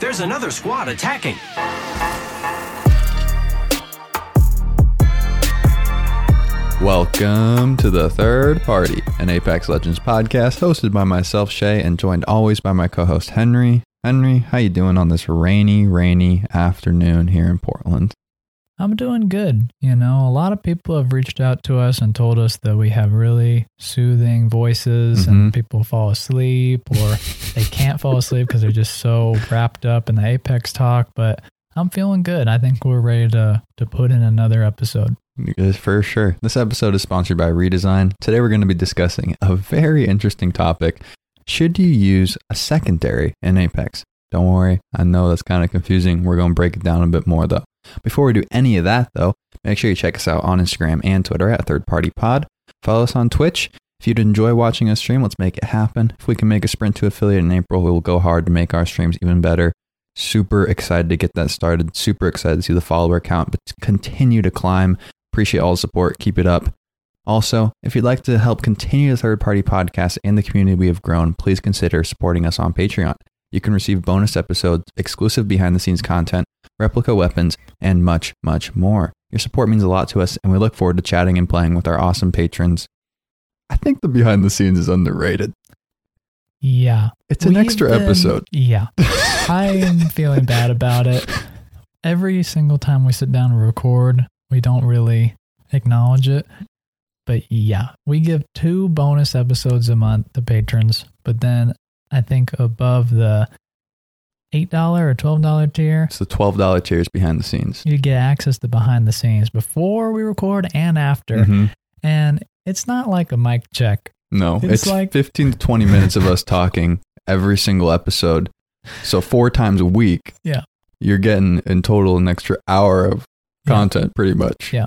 There's another squad attacking. Welcome to the third party, an Apex Legends podcast hosted by myself, Shay, and joined always by my co-host Henry. Henry, how you doing on this rainy, rainy afternoon here in Portland? I'm doing good. You know, a lot of people have reached out to us and told us that we have really soothing voices Mhm. and people fall asleep or they can't fall asleep because they're just so wrapped up in the Apex talk. But I'm feeling good. I think we're ready to, to put in another episode. For sure. This episode is sponsored by Redesign. Today we're going to be discussing a very interesting topic. Should you use a secondary in Apex? Don't worry, I know that's kind of confusing. We're going to break it down a bit more though. Before we do any of that though, make sure you check us out on Instagram and Twitter at Third Party Pod. Follow us on Twitch. If you'd enjoy watching us stream, let's make it happen. If we can make a sprint to affiliate in April, we will go hard to make our streams even better. Super excited to get that started. Super excited to see the follower count, but continue to climb. Appreciate all the support. Keep it up. Also, if you'd like to help continue the third party podcast and the community we have grown, please consider supporting us on Patreon. You can receive bonus episodes, exclusive behind the scenes content, replica weapons, and much, much more. Your support means a lot to us, and we look forward to chatting and playing with our awesome patrons. I think the behind the scenes is underrated. Yeah. It's an We've extra been- episode. Yeah. I am feeling bad about it. Every single time we sit down and record, we don't really acknowledge it. But yeah, we give two bonus episodes a month to patrons. But then I think above the $8 or $12 tier, It's the $12 tiers behind the scenes. you get access to behind the scenes before we record and after. Mhm. And it's not like a mic check. No, It's it's, like- 15 to 20 minutes of us talking every single episode. So four times a week. Yeah. You're getting in total an extra hour of Yeah. content pretty much. Yeah.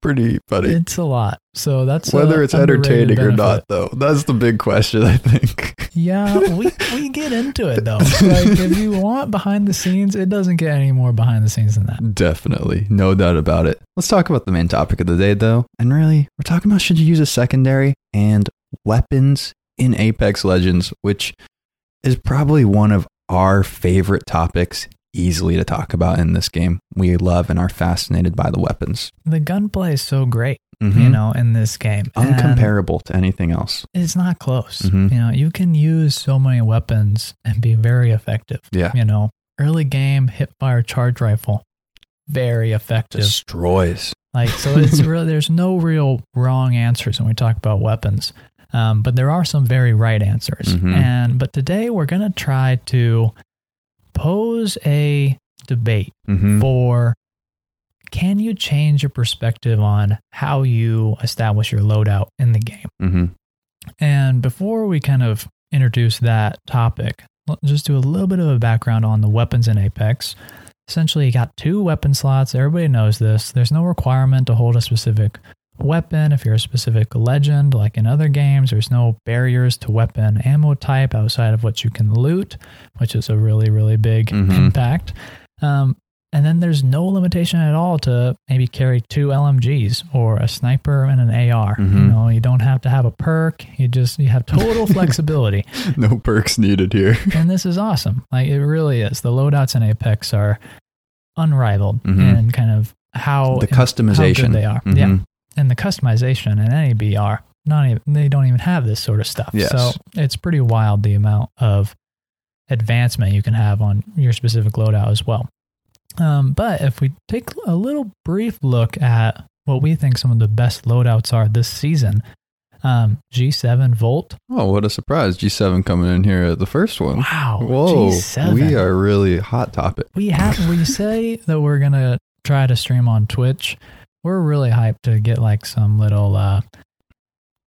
Pretty funny. It's a lot. So that's Whether it's entertaining or not though. That's the big question, I think. Yeah, we, we get into it though. Like if you want behind the scenes, it doesn't get any more behind the scenes than that. Definitely. No doubt about it. Let's talk about the main topic of the day though. And really, we're talking about should you use a secondary and weapons in Apex Legends, which is probably one of our favorite topics easily to talk about in this game. We love and are fascinated by the weapons. The gunplay is so great, you Mhm. know, in this game. And Uncomparable to anything else. It's not close. Mhm. You know, you can use so many weapons and be very effective. Yeah. You know, early game hip fire charge rifle, very effective. Destroys. Like so, it's really there's no real wrong answers when we talk about weapons, um, but there are some very right answers. Mhm. And but today we're gonna try to pose a debate hmm for can you change your perspective on how you establish your loadout in the game? hmm And before we kind of introduce that topic, let's just do a little bit of a background on the weapons in Apex. Essentially, you got two weapon slots. Everybody knows this. There's no requirement to hold a specific weapon if you're a specific legend, like in other games. There's no barriers to weapon ammo type outside of what you can loot, which is a really, really big Mhm. impact. Um, and then there's no limitation at all to maybe carry two LMGs or a sniper and an AR. You Mhm. know, you don't have to have a perk. You just you have total flexibility, No perks needed here. and this is awesome. Like it really is. The loadouts in Apex are unrivaled Mhm. in kind of how The how customization. good they are. Mhm. Yeah, and the customization in any BR, not even they don't even have this sort of stuff. Yes. So it's pretty wild the amount of advancement you can have on your specific loadout as well. Um, but if we take a little brief look at what we think some of the best loadouts are this season, um, G7 Volt. Oh, what a surprise. G7 coming in here at the first one. Wow, Whoa, G7. we are really hot topic. We have we say that we're gonna try to stream on Twitch. We're really hyped to get like some little uh,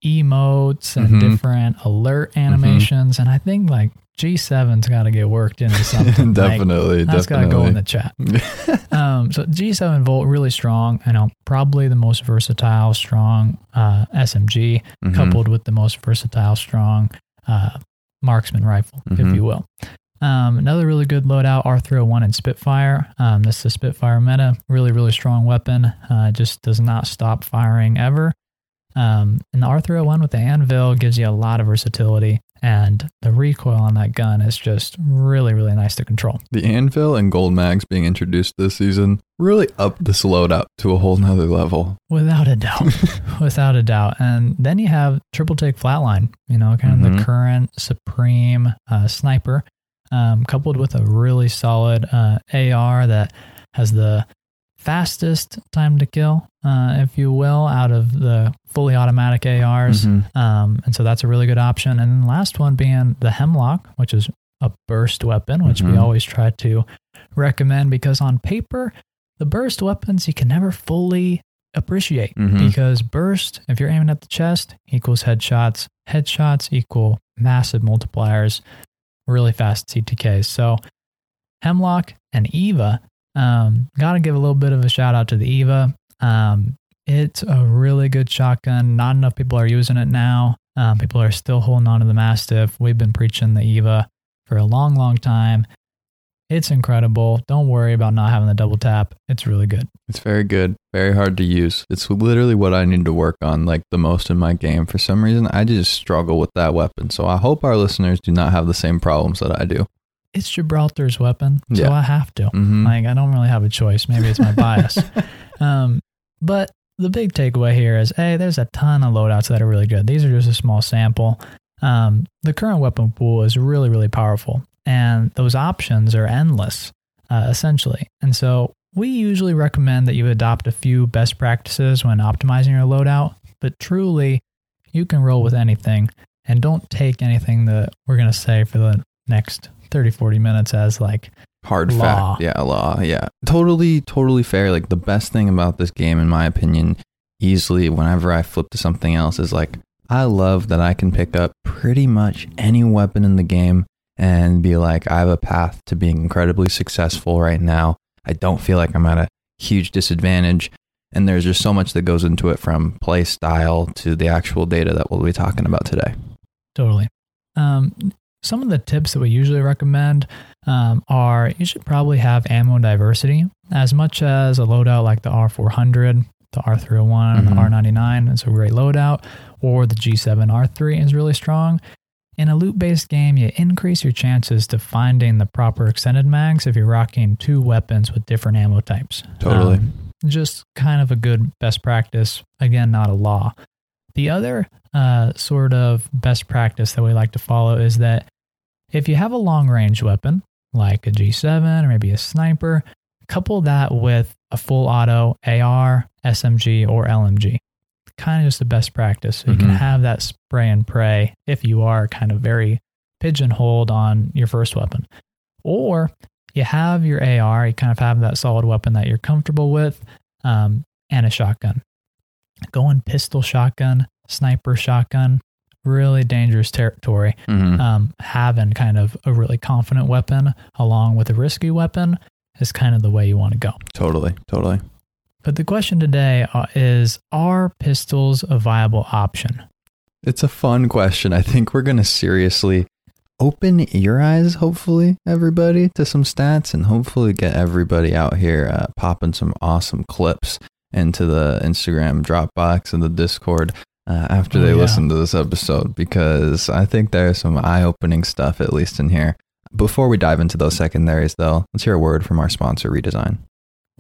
emotes and Mhm. different alert animations, and I think like G7's got to get worked into something. Like, definitely, that's got to go in the chat. Um, so G7 Volt really strong. I know probably the most versatile, strong uh, SMG, Mhm. coupled with the most versatile, strong uh, marksman rifle, if Mhm. you will. Um, another really good loadout, R301 and Spitfire. Um, this is the Spitfire meta. Really, really strong weapon. Uh, just does not stop firing ever. Um, and the R301 with the anvil gives you a lot of versatility And the recoil on that gun is just really, really nice to control. The anvil and gold mags being introduced this season really upped this loadout to a whole nother level. Without a doubt. Without a doubt. And then you have triple take flatline, you know, kind of Mhm. the current supreme uh, sniper, um, coupled with a really solid uh, AR that has the fastest time to kill, uh, if you will, out of the fully automatic ARs. Mhm. Um, and so that's a really good option. And last one being the Hemlock, which is a burst weapon, which we Mhm. always try to recommend because on paper, the burst weapons you can never fully appreciate Mhm. because burst, if you're aiming at the chest, equals headshots. Headshots equal massive multipliers, really fast CTKs. So Hemlock and Eva, um, got to give a little bit of a shout out to the Eva. Um, it's a really good shotgun. Not enough people are using it now. Um, people are still holding on to the Mastiff. We've been preaching the Eva for a long, long time. It's incredible. Don't worry about not having the double tap. It's really good. It's very good, very hard to use. It's literally what I need to work on like the most in my game. For some reason, I just struggle with that weapon. So I hope our listeners do not have the same problems that I do. It's Gibraltar's weapon, so Yeah. I have to. Mhm. Like I don't really have a choice. Maybe it's my bias. um, but the big takeaway here is, hey, there's a ton of loadouts that are really good. These are just a small sample. Um, the current weapon pool is really, really powerful, and those options are endless, uh, essentially. And so we usually recommend that you adopt a few best practices when optimizing your loadout. But truly, you can roll with anything, and don't take anything that we're gonna say for the next 30, 40 minutes as like Hard Law. fact. Yeah, law. Yeah. Totally, totally fair. Like the best thing about this game, in my opinion, easily whenever I flip to something else is like, I love that I can pick up pretty much any weapon in the game and be like, I have a path to being incredibly successful right now. I don't feel like I'm at a huge disadvantage. And there's just so much that goes into it from play style to the actual data that we'll be talking about today. Totally. Um, some of the tips that we usually recommend um, are you should probably have ammo diversity as much as a loadout like the R400, the R301, and the Mhm. R99 is a great loadout, or the G7 R3 is really strong. In a loot based game, you increase your chances to finding the proper extended mags if you're rocking two weapons with different ammo types. Totally. Um, just kind of a good best practice. Again, not a law. The other uh, sort of best practice that we like to follow is that if you have a long range weapon, like a G7 or maybe a sniper, couple that with a full auto AR, SMG, or LMG. Kind of just the best practice. So you can Mhm. have that spray and pray if you are kind of very pigeonholed on your first weapon. Or you have your AR, you kind of have that solid weapon that you're comfortable with, um, and a shotgun. Going pistol shotgun, sniper shotgun, really dangerous territory. Mhm. Um, having kind of a really confident weapon along with a risky weapon is kind of the way you want to go. totally. Totally. But the question today uh, is Are pistols a viable option? It's a fun question. I think we're going to seriously open your eyes, hopefully, everybody, to some stats and hopefully get everybody out here uh, popping some awesome clips into the Instagram Dropbox and the Discord uh, after Oh, they yeah. listen to this episode because I think there's some eye opening stuff, at least in here. Before we dive into those secondaries, though, let's hear a word from our sponsor, Redesign.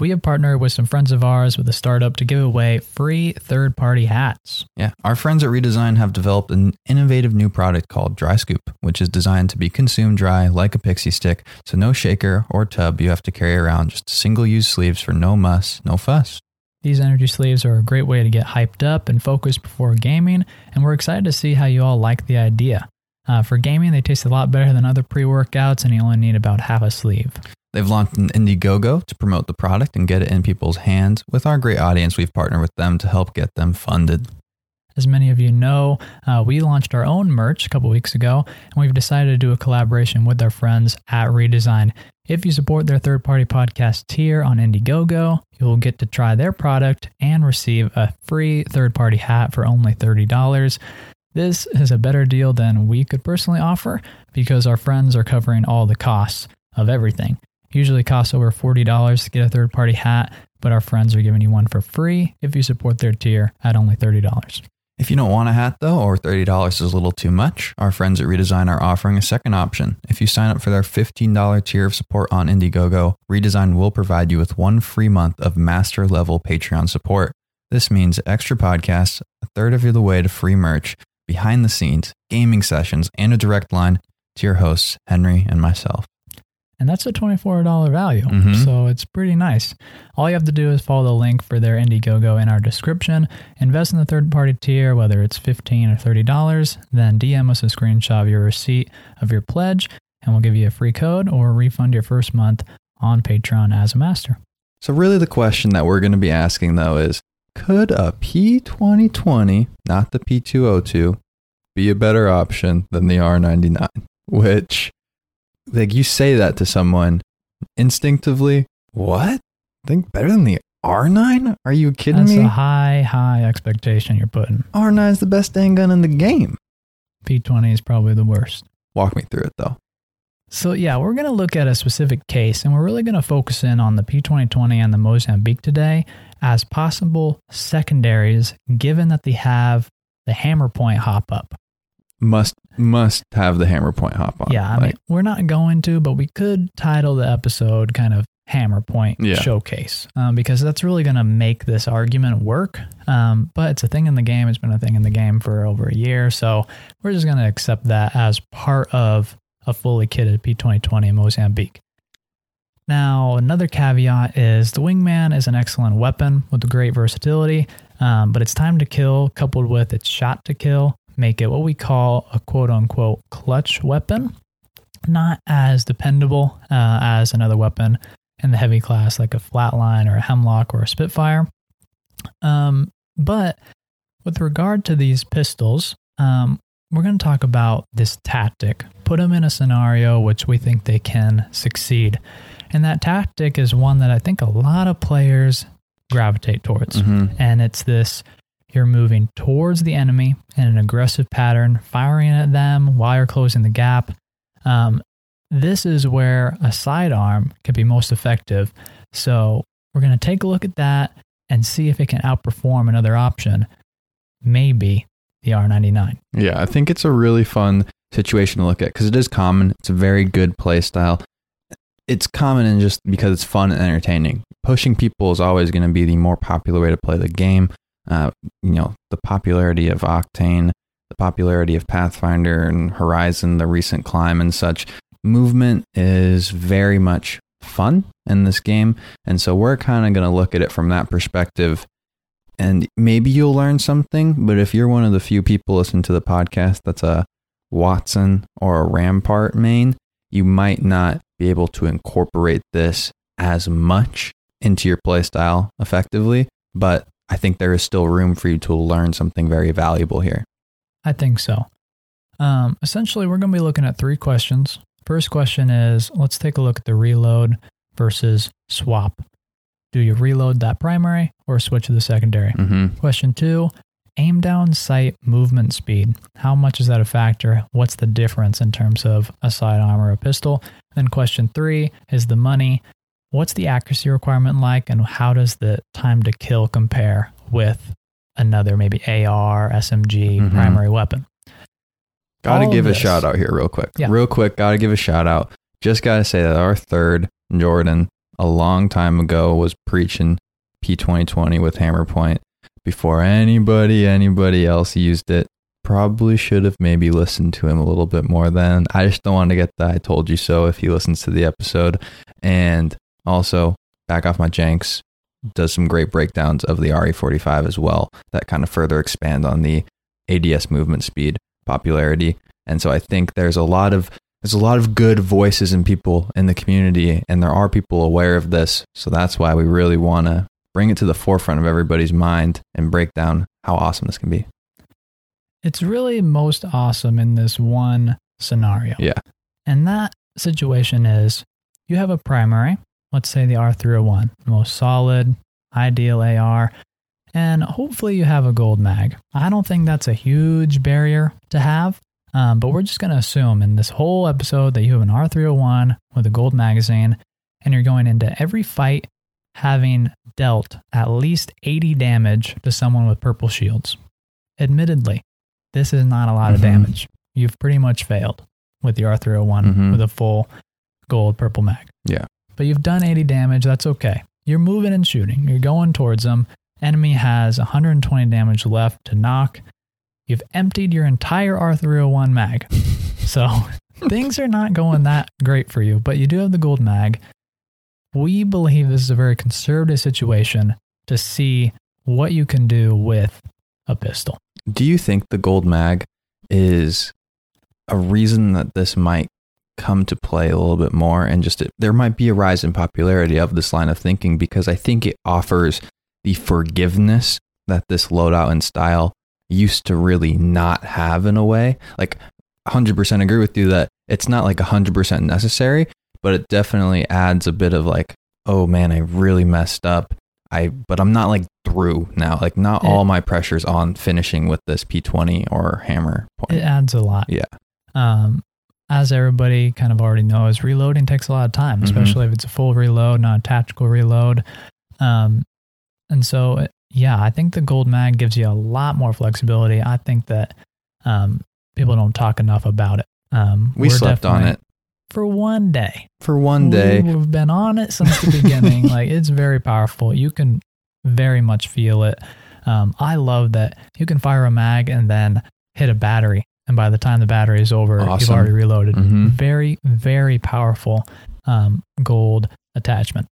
We have partnered with some friends of ours with a startup to give away free third party hats. Yeah, our friends at Redesign have developed an innovative new product called Dry Scoop, which is designed to be consumed dry like a pixie stick, so no shaker or tub you have to carry around, just single use sleeves for no muss, no fuss. These energy sleeves are a great way to get hyped up and focused before gaming, and we're excited to see how you all like the idea. Uh, for gaming, they taste a lot better than other pre workouts, and you only need about half a sleeve. They've launched an Indiegogo to promote the product and get it in people's hands. With our great audience, we've partnered with them to help get them funded. As many of you know, uh, we launched our own merch a couple weeks ago, and we've decided to do a collaboration with our friends at Redesign. If you support their third party podcast tier on Indiegogo, you'll get to try their product and receive a free third party hat for only $30. This is a better deal than we could personally offer because our friends are covering all the costs of everything. Usually costs over $40 to get a third party hat, but our friends are giving you one for free if you support their tier at only $30. If you don't want a hat though, or $30 is a little too much, our friends at Redesign are offering a second option. If you sign up for their $15 tier of support on Indiegogo, Redesign will provide you with one free month of master level Patreon support. This means extra podcasts, a third of the way to free merch, behind the scenes, gaming sessions, and a direct line to your hosts, Henry and myself. And that's a $24 value. Mhm. So it's pretty nice. All you have to do is follow the link for their Indiegogo in our description, invest in the third party tier, whether it's 15 or $30, then DM us a screenshot of your receipt of your pledge, and we'll give you a free code or refund your first month on Patreon as a master. So, really, the question that we're going to be asking though is could a P2020, not the P202, be a better option than the R99? Which, like, you say that to someone instinctively, what? Think better than the R9? Are you kidding That's me? a high, high expectation you're putting. R9 is the best dang gun in the game. P20 is probably the worst. Walk me through it though. So, yeah, we're going to look at a specific case and we're really going to focus in on the P2020 and the Mozambique today as possible secondaries, given that they have the hammer point hop up. Must must have the hammer point hop on. Yeah, I Like, mean, we're not going to, but we could title the episode kind of hammer point Yeah. showcase um, because that's really going to make this argument work. Um, but it's a thing in the game. It's been a thing in the game for over a year. So we're just going to accept that as part of a fully kitted P2020 Mozambique. Now, another caveat is the Wingman is an excellent weapon with great versatility, um, but its time to kill coupled with its shot to kill make it what we call a quote unquote clutch weapon. Not as dependable uh, as another weapon in the heavy class like a flatline or a hemlock or a spitfire. Um, but with regard to these pistols, um, we're going to talk about this tactic. Put them in a scenario which we think they can succeed. And that tactic is one that I think a lot of players gravitate towards. mhm. And it's this you're moving towards the enemy in an aggressive pattern, firing at them while you're closing the gap. Um, this is where a sidearm can be most effective. So we're going to take a look at that and see if it can outperform another option, maybe the R99. Yeah, I think it's a really fun situation to look at because it is common. It's a very good play style. It's common and just because it's fun and entertaining. Pushing people is always going to be the more popular way to play the game. Uh, you know, the popularity of Octane, the popularity of Pathfinder and Horizon, the recent climb and such. Movement is very much fun in this game. And so we're kind of going to look at it from that perspective and maybe you'll learn something. But if you're one of the few people listening to the podcast that's a Wattson or a Rampart main, you might not be able to incorporate this as much into your playstyle effectively. But I think there is still room for you to learn something very valuable here. I think so. Um, essentially, we're going to be looking at three questions. First question is let's take a look at the reload versus swap. Do you reload that primary or switch to the secondary? Mm-hmm. Question two aim down sight movement speed. How much is that a factor? What's the difference in terms of a sidearm or a pistol? Then question three is the money. What's the accuracy requirement like, and how does the time to kill compare with another maybe AR, SMG Mhm. primary weapon? Got to All give a shout out here, real quick. Yeah. Real quick, got to give a shout out. Just got to say that our third, Jordan, a long time ago was preaching P2020 with Hammer Point before anybody, anybody else used it. Probably should have maybe listened to him a little bit more then. I just don't want to get the I told you so if he listens to the episode. And also, back off my janks, does some great breakdowns of the RE45 as well that kind of further expand on the ADS movement speed popularity. And so I think there's a lot of there's a lot of good voices and people in the community and there are people aware of this. So that's why we really want to bring it to the forefront of everybody's mind and break down how awesome this can be. It's really most awesome in this one scenario. Yeah. And that situation is you have a primary, let's say the R301, most solid, ideal AR, and hopefully you have a gold mag. I don't think that's a huge barrier to have, um, but we're just going to assume in this whole episode that you have an R301 with a gold magazine and you're going into every fight having dealt at least 80 damage to someone with purple shields. admittedly, this is not a lot of Mhm. damage. You've pretty much failed with the R301 Mhm. with a full gold purple mag. Yeah. But you've done 80 damage. That's okay. You're moving and shooting. You're going towards them. Enemy has 120 damage left to knock. You've emptied your entire R301 mag. So things are not going that great for you, but you do have the gold mag. We believe this is a very conservative situation to see what you can do with a pistol. Do you think the gold mag is a reason that this might come to play a little bit more and just it, there might be a rise in popularity of this line of thinking because I think it offers the forgiveness that this loadout and style used to really not have in a way. Like 100% agree with you that it's not like 100% necessary, but it definitely adds a bit of like, oh man, I really messed up. I but I'm not like through now. Like not It- all my pressure's on finishing with this P20 or hammer point. It adds a lot. Yeah. Um, as everybody kind of already knows, reloading takes a lot of time, Mhm. especially if it's a full reload, not a tactical reload. Um, and so, uh, yeah, I think the gold mag gives you a lot more flexibility. I think that um, people don't talk enough about it. Um, we slept on it for one day. for one day. We've been on it since the beginning. like it's very powerful. You can very much feel it. Um, I love that you can fire a mag and then hit a battery, and by the time the battery is over, you've already reloaded. Mhm. Very, very powerful um, gold attachment.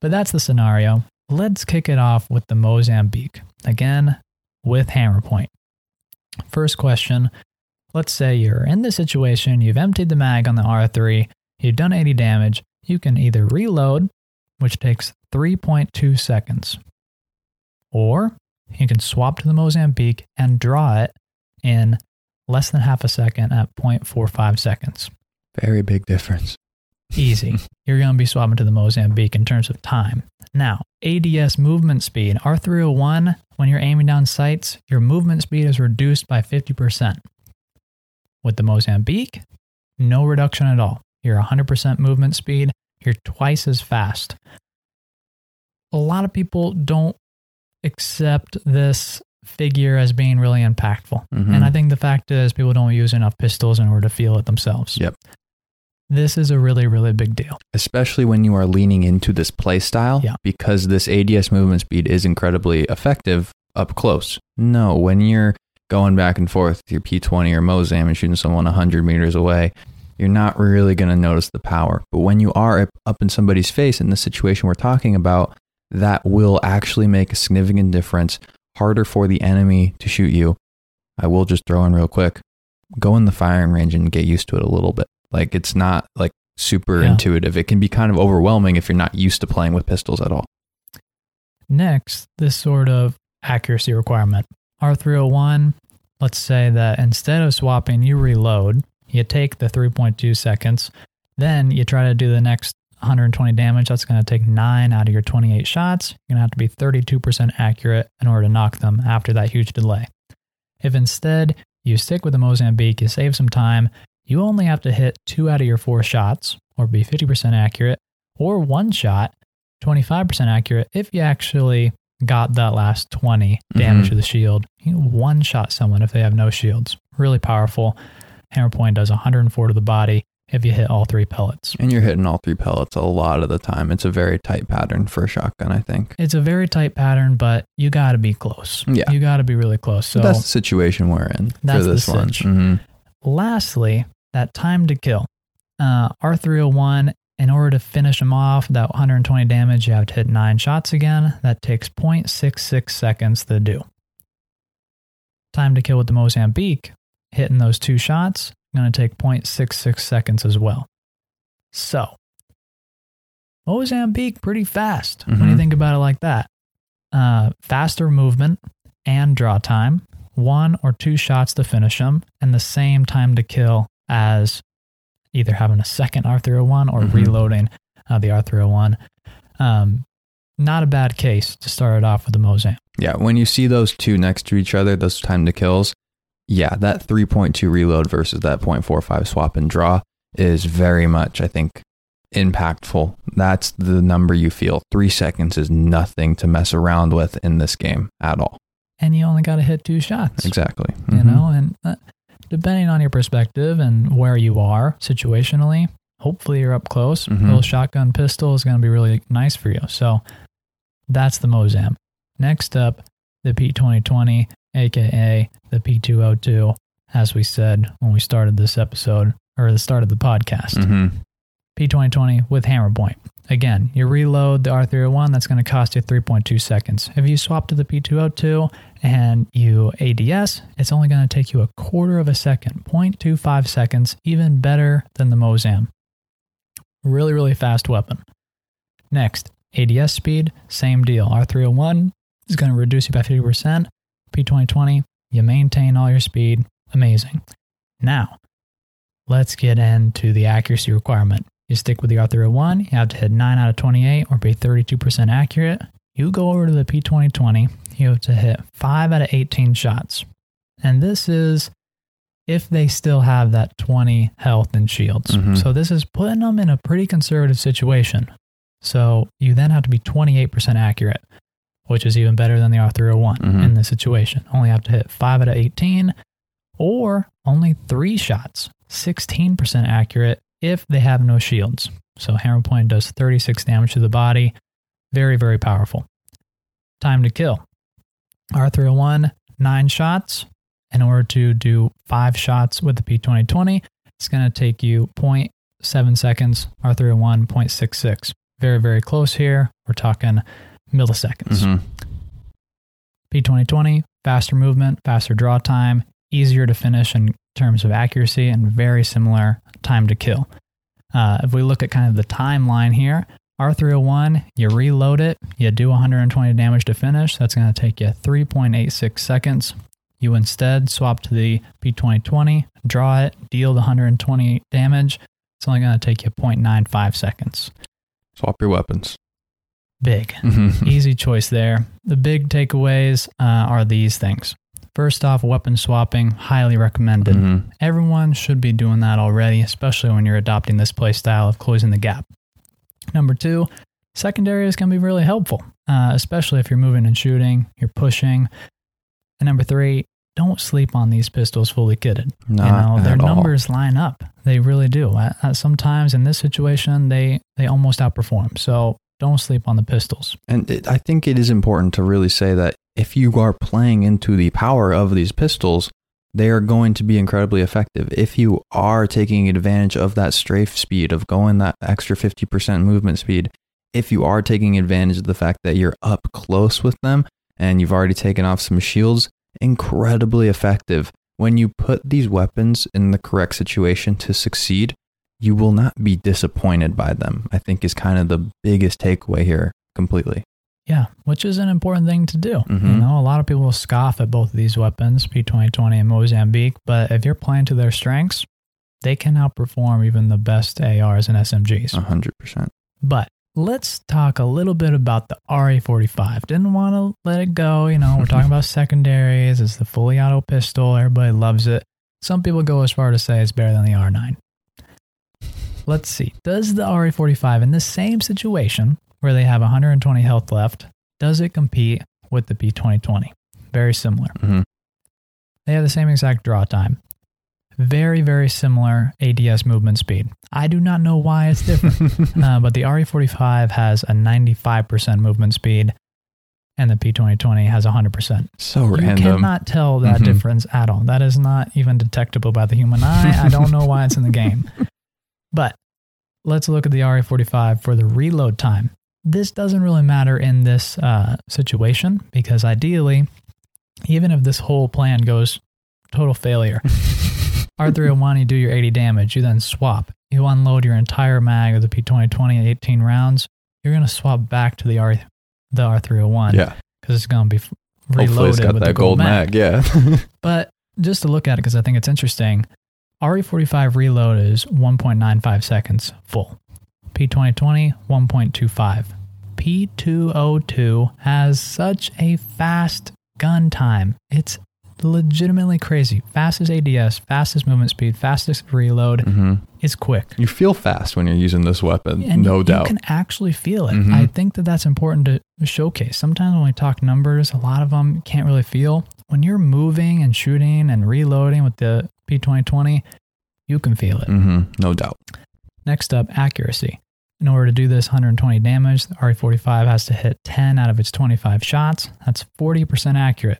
But that's the scenario. Let's kick it off with the Mozambique again with hammer point. First question. Let's say you're in this situation, you've emptied the mag on the R3, you've done 80 damage, you can either reload, which takes 3.2 seconds, or you can swap to the Mozambique and draw it in less than half a second at 0.45 seconds. Very big difference. Easy. You're going to be swapping to the Mozambique in terms of time. Now, ADS movement speed. R301, when you're aiming down sights, your movement speed is reduced by 50%. With the Mozambique, no reduction at all. You're 100% movement speed. You're twice as fast. A lot of people don't accept this figure as being really impactful. Mhm. And I think the fact is people don't use enough pistols in order to feel it themselves. Yep. This is a really, really big deal. especially when you are leaning into this play style Yeah. because this ADS movement speed is incredibly effective up close. No, when you're going back and forth with your P20 or Mozam and shooting someone 100 meters away, you're not really going to notice the power. But when you are up in somebody's face in the situation we're talking about, that will actually make a significant difference. Harder for the enemy to shoot you. I will just throw in real quick. Go in the firing range and get used to it a little bit. Like it's not like super Yeah. intuitive. It can be kind of overwhelming if you're not used to playing with pistols at all. Next, this sort of accuracy requirement. R301, let's say that instead of swapping, you reload, you take the 3.2 seconds, then you try to do the next 120 damage. That's going to take 9 out of your 28 shots. You're going to have to be 32% accurate in order to knock them after that huge delay. If instead you stick with the Mozambique, you save some time, you only have to hit 2 out of your 4 shots, or be 50% accurate, or one shot 25% accurate if you actually got that last 20 damage Mhm. to the shield. You one shot someone if they have no shields. Really powerful. Hammer point does 104 to the body if you hit all three pellets. And you're hitting all three pellets a lot of the time. It's a very tight pattern for a shotgun, I think. It's a very tight pattern, but you got to be close. Yeah. You got to be really close. So, that's the situation we're in for this one. Mhm. lastly, that time to kill. Uh, R301, in order to finish them off, that 120 damage, you have to hit nine shots again. That takes 0.66 seconds to do. Time to kill with the Mozambique, hitting those two shots, going to take 0.66 seconds as well. So, Mozambique pretty fast when you Mhm. think about it like that. Uh, faster movement and draw time, one or two shots to finish them, and the same time to kill as either having a second R301 or Mhm. reloading uh, the R301. Um, not a bad case to start it off with the Mozam. Yeah, when you see those two next to each other, those time to kills, yeah, that 3.2 reload versus that 0.45 swap and draw is very much, I think, impactful. That's the number you feel. Three seconds is nothing to mess around with in this game at all. and you only got to hit two shots. Exactly. You Mhm. know, and uh, depending on your perspective and where you are situationally, hopefully you're up close. A Mhm. little shotgun pistol is going to be really nice for you. So that's the Mozam. Next up, the P2020, aka the P202, as we said when we started this episode or the start of the podcast. Mhm. P2020 with hammer point. Again, you reload the R301, that's going to cost you 3.2 seconds. If you swap to the P202 and you ADS, it's only going to take you a quarter of a second, 0.25 seconds, even better than the Mozam. Really, really fast weapon. Next, ADS speed, same deal. R301 is going to reduce you by 50%. P2020, you maintain all your speed. Amazing. Now, let's get into the accuracy requirement. You stick with the R301, you have to hit 9 out of 28 or be 32% accurate. You go over to the P2020, you have to hit 5 out of 18 shots. And this is if they still have that 20 health and shields. Mhm. So this is putting them in a pretty conservative situation. So you then have to be 28% accurate, which is even better than the R301 Mhm. in this situation. Only have to hit 5 out of 18 or only three shots, 16% accurate if they have no shields. So hammer point does 36 damage to the body. Very, very powerful. Time to kill. R301, nine shots. In order to do five shots with the P2020, it's going to take you 0.7 seconds. R301, 0.66. Very, very close here. We're talking milliseconds. Mhm. P2020, faster movement, faster draw time, easier to finish in terms of accuracy, and very similar time to kill. Uh, if we look at kind of the timeline here, R301, you reload it, you do 120 damage to finish. That's going to take you 3.86 seconds. You instead swap to the P2020, draw it, deal the 120 damage. It's only going to take you 0.95 seconds. Swap your weapons. Big. Mm-hmm. Easy choice there. The big takeaways uh, are these things. First off, weapon swapping, highly recommended. Mhm. Everyone should be doing that already, especially when you're adopting this play style of closing the gap. Number two, secondary is going to be really helpful, uh, especially if you're moving and shooting, you're pushing. And number three, don't sleep on these pistols fully kitted. Not you know, their at all. numbers line up. They really do. Uh, uh, sometimes in this situation, they they almost outperform. So don't sleep on the pistols. And it, I think it is important to really say that if you are playing into the power of these pistols, they are going to be incredibly effective. If you are taking advantage of that strafe speed, of going that extra 50% movement speed, if you are taking advantage of the fact that you're up close with them and you've already taken off some shields, incredibly effective. When you put these weapons in the correct situation to succeed, you will not be disappointed by them. I think is kind of the biggest takeaway here completely. Yeah, which is an important thing to do. You Mhm. know, a lot of people will scoff at both of these weapons, P2020 and Mozambique, but if you're playing to their strengths, they can outperform even the best ARs and SMGs. A hundred percent. But let's talk a little bit about the RE45. Didn't want to let it go. You know, we're talking about secondaries. It's the fully auto pistol. Everybody loves it. Some people go as far to say it's better than the R9. Let's see. Does the RE45 in the same situation where they have 120 health left, does it compete with the P2020? Very similar. Mhm. They have the same exact draw time. Very, very similar ADS movement speed. I do not know why it's different, uh, but the RE45 has a 95% movement speed and the P2020 has 100%. So You random. cannot tell that Mhm. difference at all. That is not even detectable by the human eye. I don't know why it's in the game. But let's look at the RE45 for the reload time. This doesn't really matter in this uh, situation because ideally, even if this whole plan goes total failure, R301, you do your 80 damage, you then swap. You unload your entire mag of the P2020 at 18 rounds. You're going to swap back to the R the R301 yeah. because it's going to be f- Hopefully reloaded it's got with that the gold, mag. Yeah. But just to look at it, because I think it's interesting, RE45 reload is 1.95 seconds full. P2020, 1.25. P202 has such a fast gun time. It's legitimately crazy. Fastest ADS, fastest movement speed, fastest reload. hmm It's quick. You feel fast when you're using this weapon, And no you doubt. You can actually feel it. Mhm. I think that that's important to showcase. Sometimes when we talk numbers, a lot of them can't really feel. When you're moving and shooting and reloading with the P2020, you can feel it. Mm-hmm, No doubt. Next up, accuracy. In order to do this 120 damage, the RE45 has to hit 10 out of its 25 shots. That's 40% accurate.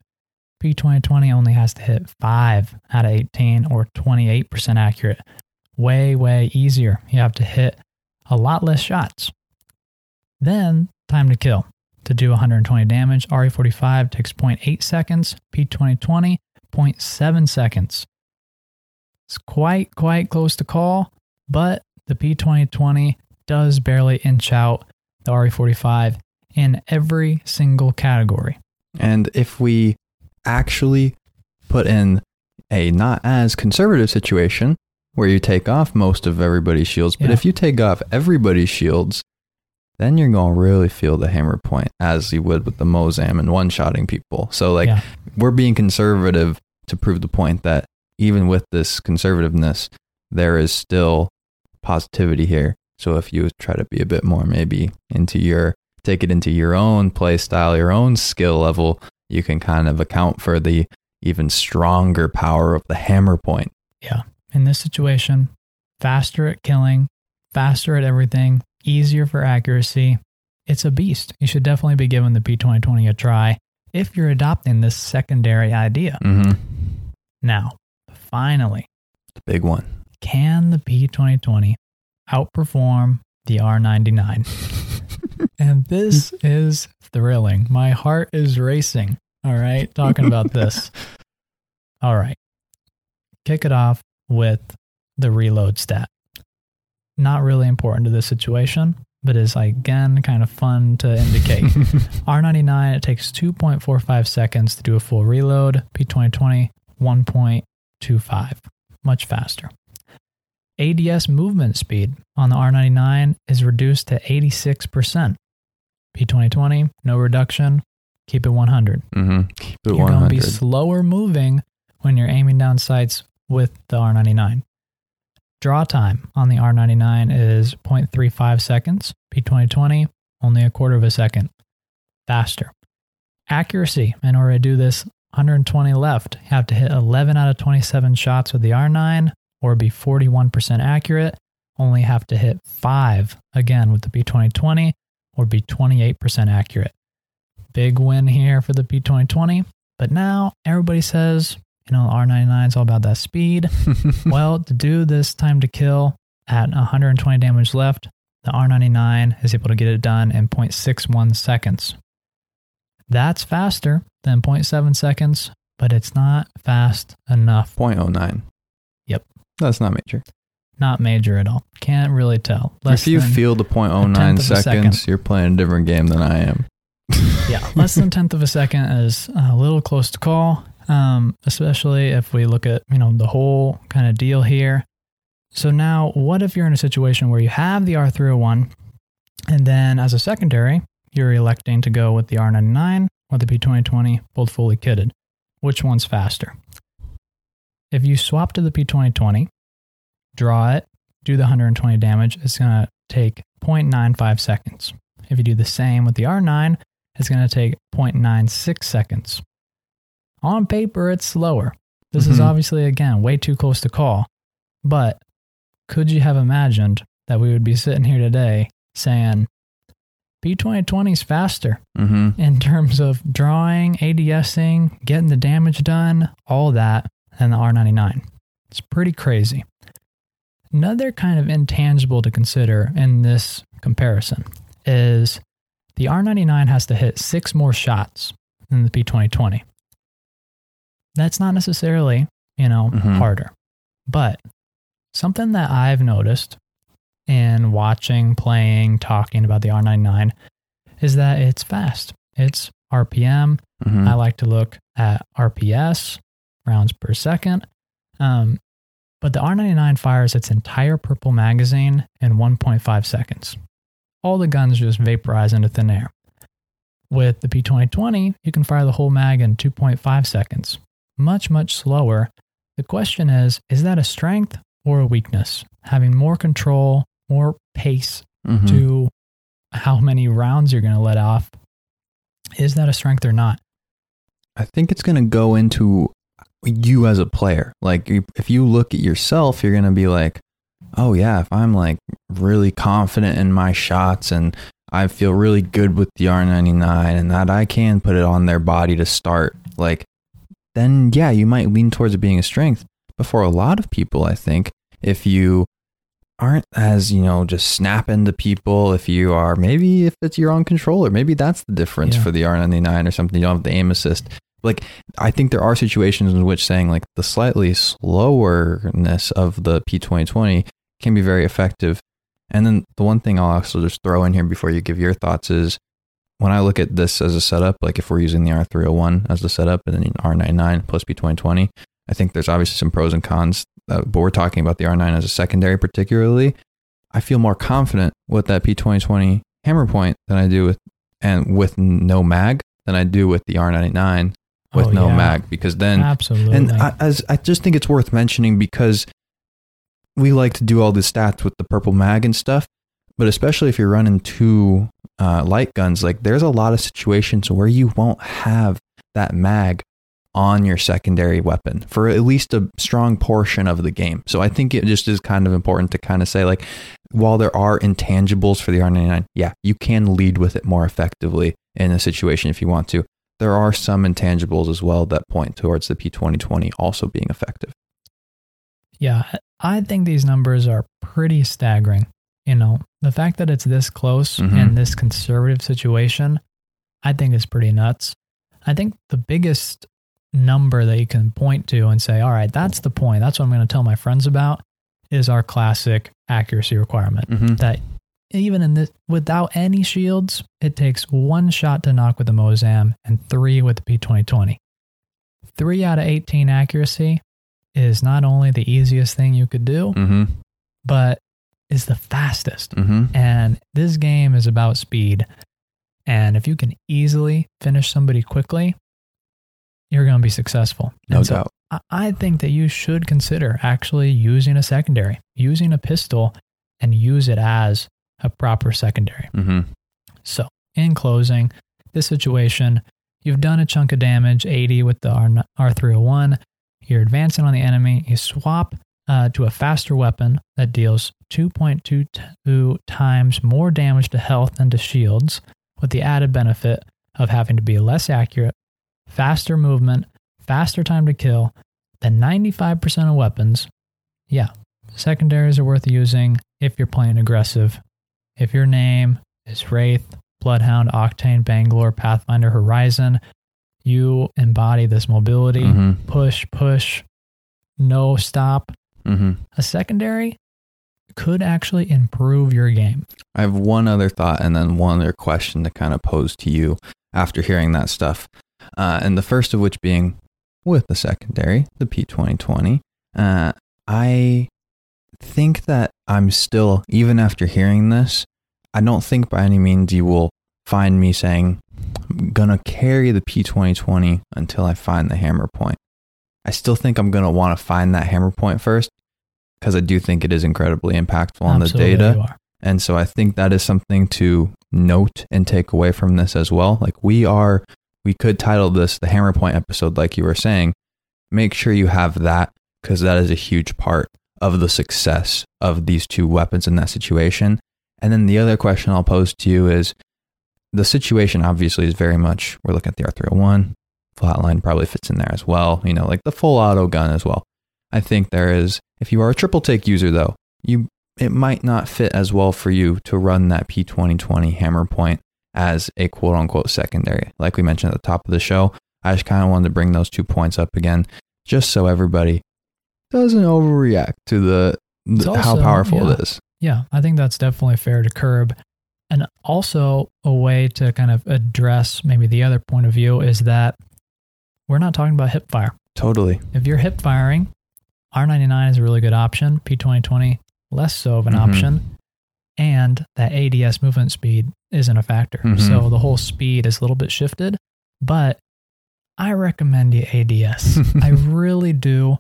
P2020 only has to hit 5 out of 18 or 28% accurate. Way, way easier. You have to hit a lot less shots. Then, time to kill. To do 120 damage, RE45 takes 0.8 seconds, P2020 0.7 seconds. It's quite, quite close to call, but the P2020 does barely inch out the RE45 in every single category. And if we actually put in a not as conservative situation where you take off most of everybody's shields, but Yeah. if you take off everybody's shields, then you're going to really feel the hammer point as you would with the Mozam and one shotting people. So, like, Yeah. we're being conservative to prove the point that even with this conservativeness, there is still positivity here. So, if you try to be a bit more maybe into your take it into your own play style, your own skill level, you can kind of account for the even stronger power of the hammer point. Yeah. In this situation, faster at killing, faster at everything, easier for accuracy. It's a beast. You should definitely be giving the P2020 a try if you're adopting this secondary idea. Mm-hmm. Now, finally, The big one. can the P2020 outperform the R99? and this is thrilling. My heart is racing. All right, talking about this. All right, kick it off with the reload stat. Not really important to this situation, but is again kind of fun to indicate. R99, it takes 2.45 seconds to do a full reload. P2020, 1.25, much faster. ADS movement speed on the R99 is reduced to 86%. P2020, no reduction, keep it 100. mm-hmm. Keep it You're going to be slower moving when you're aiming down sights with the R99. Draw time on the R99 is 0.35 seconds. P2020, only a quarter of a second. Faster. Accuracy. In order to do this 120 left, have to hit 11 out of 27 shots with the R9 or be 41% accurate. Only have to hit 5 again with the P2020 or be 28% accurate. Big win here for the P2020. But now everybody says, you know, R99 is all about that speed. well, to do this time to kill at 120 damage left, the R99 is able to get it done in 0.61 seconds. That's faster than 0.7 seconds, but it's not fast enough. 0.09. Yep. That's not major. Not major at all. Can't really tell. Less if you feel the 0.09 seconds, second. you're playing a different game than I am. yeah, less than tenth of a second is a little close to call. Um, especially if we look at you know the whole kind of deal here. So now, what if you're in a situation where you have the R301, and then as a secondary, you're electing to go with the R99 or the P2020, both fully kitted? Which one's faster? If you swap to the P2020, draw it, do the 120 damage, it's going to take 0.95 seconds. If you do the same with the R9, it's going to take 0.96 seconds. On paper, it's slower. This is Mhm. obviously, again, way too close to call. But could you have imagined that we would be sitting here today saying P2020 is faster Mm-hmm. in terms of drawing, ADSing, getting the damage done, all that, than the R99? It's pretty crazy. Another kind of intangible to consider in this comparison is the R99 has to hit six more shots than the P2020. That's not necessarily, you know, Mhm. harder. But something that I've noticed in watching, playing, talking about the R99 is that it's fast. It's RPM. Mm-hmm. I like to look at RPS, rounds per second. Um, but the R99 fires its entire purple magazine in 1.5 seconds. All the guns just vaporize into thin air. With the P2020, you can fire the whole mag in 2.5 seconds. much, much slower. The question is is that a strength or a weakness? Having more control, more pace Mhm. to how many rounds you're going to let off. Is that a strength or not? I think it's going to go into you as a player. Like if you look at yourself, you're going to be like, "Oh yeah, if I'm like really confident in my shots and I feel really good with the R99 and that I can put it on their body to start." Like then yeah, you might lean towards it being a strength. But for a lot of people, I think if you aren't as, you know, just snap into people, if you are maybe if it's your own controller, maybe that's the difference Yeah. for the R99 or something. You don't have the aim assist. Like I think there are situations in which saying like the slightly slowerness of the P2020 can be very effective. And then the one thing I'll also just throw in here before you give your thoughts is when I look at this as a setup, like if we're using the R301 as the setup and then R99 plus P2020, I think there's obviously some pros and cons, uh, but we're talking about the R9 as a secondary particularly. I feel more confident with that P2020 hammer point than I do with and with no mag than I do with the R99 with Oh, no yeah. mag because then Absolutely. and I, as I just think it's worth mentioning because we like to do all the stats with the purple mag and stuff, but especially if you're running two uh, light guns, like there's a lot of situations where you won't have that mag on your secondary weapon for at least a strong portion of the game. So I think it just is kind of important to kind of say like while there are intangibles for the R99, yeah, you can lead with it more effectively in a situation if you want to. There are some intangibles as well that point towards the P2020 also being effective. Yeah, I think these numbers are pretty staggering. You know, the fact that it's this close Mhm. in this conservative situation, I think is pretty nuts. I think the biggest number that you can point to and say, all right, that's the point. That's what I'm going to tell my friends about is our classic accuracy requirement. Mm-hmm. That even in this, without any shields, it takes one shot to knock with the Mozam and three with the P2020. Three out of 18 accuracy is not only the easiest thing you could do, Mm-hmm. but is the fastest. Mm-hmm. And this game is about speed. And if you can easily finish somebody quickly, you're going to be successful. No so doubt. I- I think that you should consider actually using a secondary, using a pistol, and use it as a proper secondary. Mm-hmm. So, in closing, this situation, you've done a chunk of damage, 80 with the R- R301. You're advancing on the enemy. You swap uh, to a faster weapon that deals 2.22 times more damage to health than to shields, with the added benefit of having to be less accurate, faster movement, faster time to kill than 95% of weapons. Yeah, secondaries are worth using if you're playing aggressive. If your name is Wraith, Bloodhound, Octane, Bangalore, Pathfinder, Horizon, you embody this mobility, Mm-hmm. push, push, no stop. Mm-hmm. A secondary could actually improve your game. I have one other thought and then one other question to kind of pose to you after hearing that stuff. Uh, and the first of which being with the secondary, the P2020. Uh, I think that I'm still, even after hearing this, I don't think by any means you will find me saying, I'm going to carry the P2020 until I find the hammer point. I still think I'm going to want to find that hammer point first because I do think it is incredibly impactful on the data. And so I think that is something to note and take away from this as well. Like we are, we could title this the hammer point episode, like you were saying. Make sure you have that because that is a huge part of the success of these two weapons in that situation. And then the other question I'll pose to you is the situation obviously is very much, we're looking at the R301, flatline probably fits in there as well, you know, like the full auto gun as well. I think there is, if you are a triple take user though, you it might not fit as well for you to run that P2020 hammer point as a quote unquote secondary. Like we mentioned at the top of the show, I just kind of wanted to bring those two points up again just so everybody doesn't overreact to the, the how powerful yeah. it is. Yeah, I think that's definitely fair to curb. And also, a way to kind of address maybe the other point of view is that we're not talking about hip fire. Totally. If you're hip firing, R99 is a really good option, P2020 less so of an Mhm. option, and that ADS movement speed isn't a factor. Mhm. So the whole speed is a little bit shifted, but I recommend you ADS. I really do.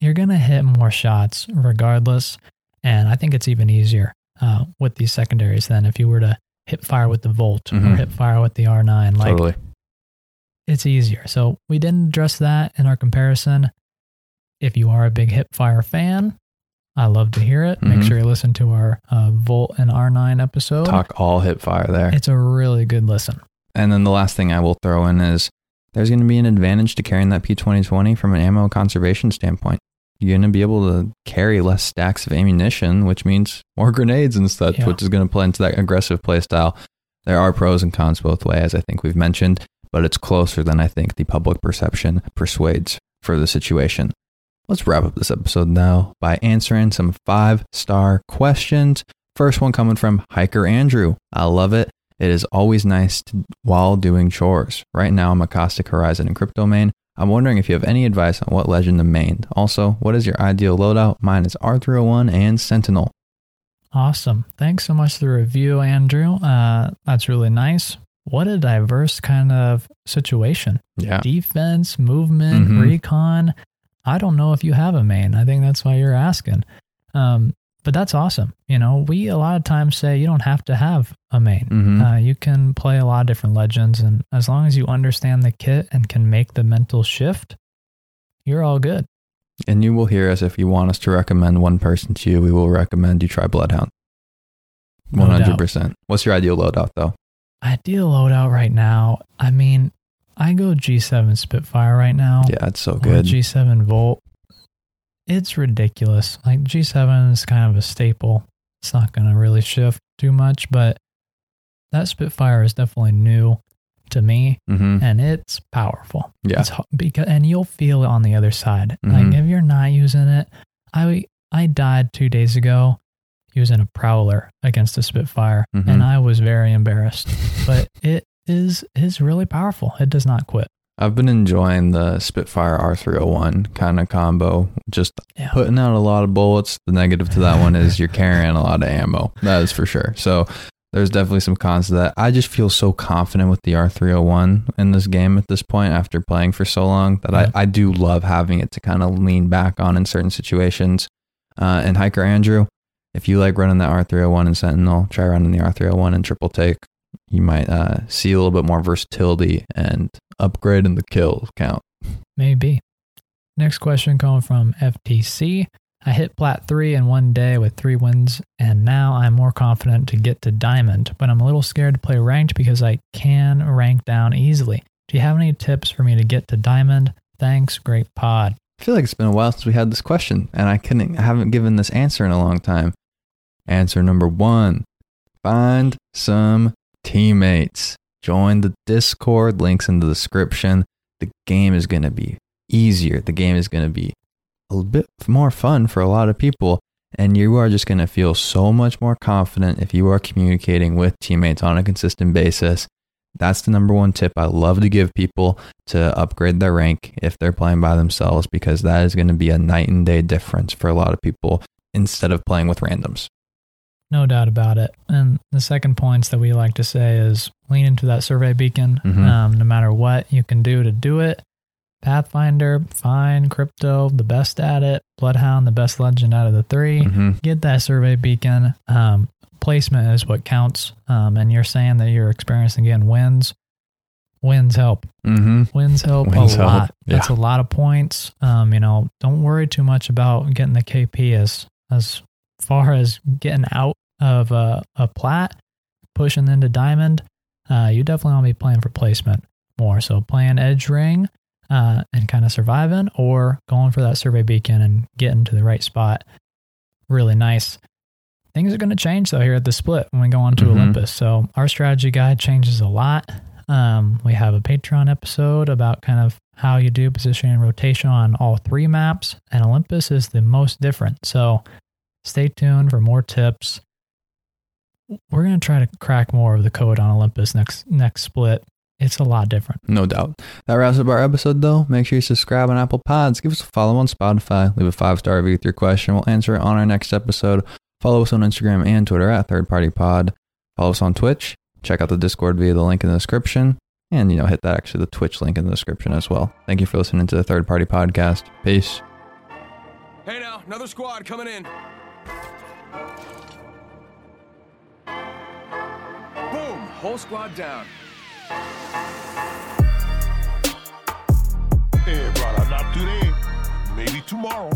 You're going to hit more shots regardless. And I think it's even easier uh, with these secondaries than if you were to hip fire with the Volt or Mhm. hip fire with the R9. Like, totally. it's easier. So we didn't address that in our comparison. If you are a big hip fire fan, I love to hear it. Make Mhm. sure you listen to our uh, Volt and R9 episode. Talk all hip fire there. It's a really good listen. And then the last thing I will throw in is there's going to be an advantage to carrying that P2020 from an ammo conservation standpoint. You're going to be able to carry less stacks of ammunition, which means more grenades and such, Yeah. which is going to play into that aggressive play style. There are pros and cons both ways, as I think we've mentioned, but it's closer than I think the public perception persuades for the situation. Let's wrap up this episode now by answering some five star questions. First one coming from Hiker Andrew. I love it. It is always nice to, while doing chores. Right now, I'm a Caustic Horizon and Crypto main. I'm wondering if you have any advice on what legend to main. Also, what is your ideal loadout? Mine is R301 and Sentinel. Awesome. Thanks so much for the review, Andrew. Uh, that's really nice. What a diverse kind of situation. Yeah. Defense, movement, Mhm. recon. I don't know if you have a main. I think that's why you're asking. Um, but that's awesome. You know, we a lot of times say you don't have to have a main. hmm Uh, you can play a lot of different legends, and as long as you understand the kit and can make the mental shift, you're all good. and you will hear us if you want us to recommend one person to you. We will recommend you try Bloodhound. One hundred percent. What's your ideal loadout though? Ideal loadout right now. I mean, I go G7 Spitfire right now. Yeah, it's so good. G7 Volt. It's ridiculous. Like G7 is kind of a staple. It's not going to really shift too much, but that Spitfire is definitely new to me hmm and it's powerful. Yeah. It's, because and you'll feel it on the other side. Mhm. Like if you're not using it, I I died 2 days ago using a Prowler against a Spitfire Mhm. and I was very embarrassed. but it is is really powerful. It does not quit. I've been enjoying the Spitfire R301 kind of combo. Just Yeah. putting out a lot of bullets. The negative to that one is you're carrying a lot of ammo. That is for sure. So there's definitely some cons to that. I just feel so confident with the R301 in this game at this point after playing for so long that Yeah. I, I do love having it to kind of lean back on in certain situations. Uh, and Hiker Andrew, if you like running the R301 and Sentinel, try running the R301 and Triple Take. You might uh, see a little bit more versatility and upgrade in the kill count. Maybe. Next question coming from FTC. I hit plat three in one day with three wins, and now I'm more confident to get to diamond, but I'm a little scared to play ranked because I can rank down easily. Do you have any tips for me to get to diamond? Thanks, great pod. I feel like it's been a while since we had this question, and I couldn't, I haven't given this answer in a long time. Answer number one: find some teammates. Join the Discord. Links in the description. The game is going to be easier. The game is going to be a bit more fun for a lot of people, and you are just going to feel so much more confident if you are communicating with teammates on a consistent basis. That's the number one tip I love to give people to upgrade their rank if they're playing by themselves because that is going to be a night and day difference for a lot of people instead of playing with randoms. No doubt about it. And the second points that we like to say is lean into that survey beacon. Mhm. Um, no matter what you can do to do it. Pathfinder, fine. Crypto, the best at it. Bloodhound, the best legend out of the 3 hmm Get that survey beacon. Um, placement is what counts. Um, and you're saying that you're experiencing again wins. Wins help. hmm Wins help Wins a help, lot. That's a lot of points. Um, you know, don't worry too much about getting the KP as as far as getting out of a, a plat, pushing into diamond. Uh, you definitely want to be playing for placement more. So playing edge ring uh, and kind of surviving, or going for that survey beacon and getting to the right spot. Really nice. Things are going to change though here at the split when we go on to Mhm. Olympus. So our strategy guide changes a lot. Um, we have a Patreon episode about kind of how you do positioning and rotation on all three maps, and Olympus is the most different. So stay tuned for more tips. We're gonna try to crack more of the code on Olympus next next split. It's a lot different. No doubt. That wraps up our episode, though. Make sure you subscribe on Apple Pods. Give us a follow on Spotify. Leave a five star review with your question. We'll answer it on our next episode. Follow us on Instagram and Twitter at Third Party Pod. Follow us on Twitch. Check out the Discord via the link in the description. And, you know, hit that actually the Twitch link in the description as well. Thank you for listening to the third party podcast. Peace. Hey now, another squad coming in. Whole squad down. Hey, brother, not today. Maybe tomorrow.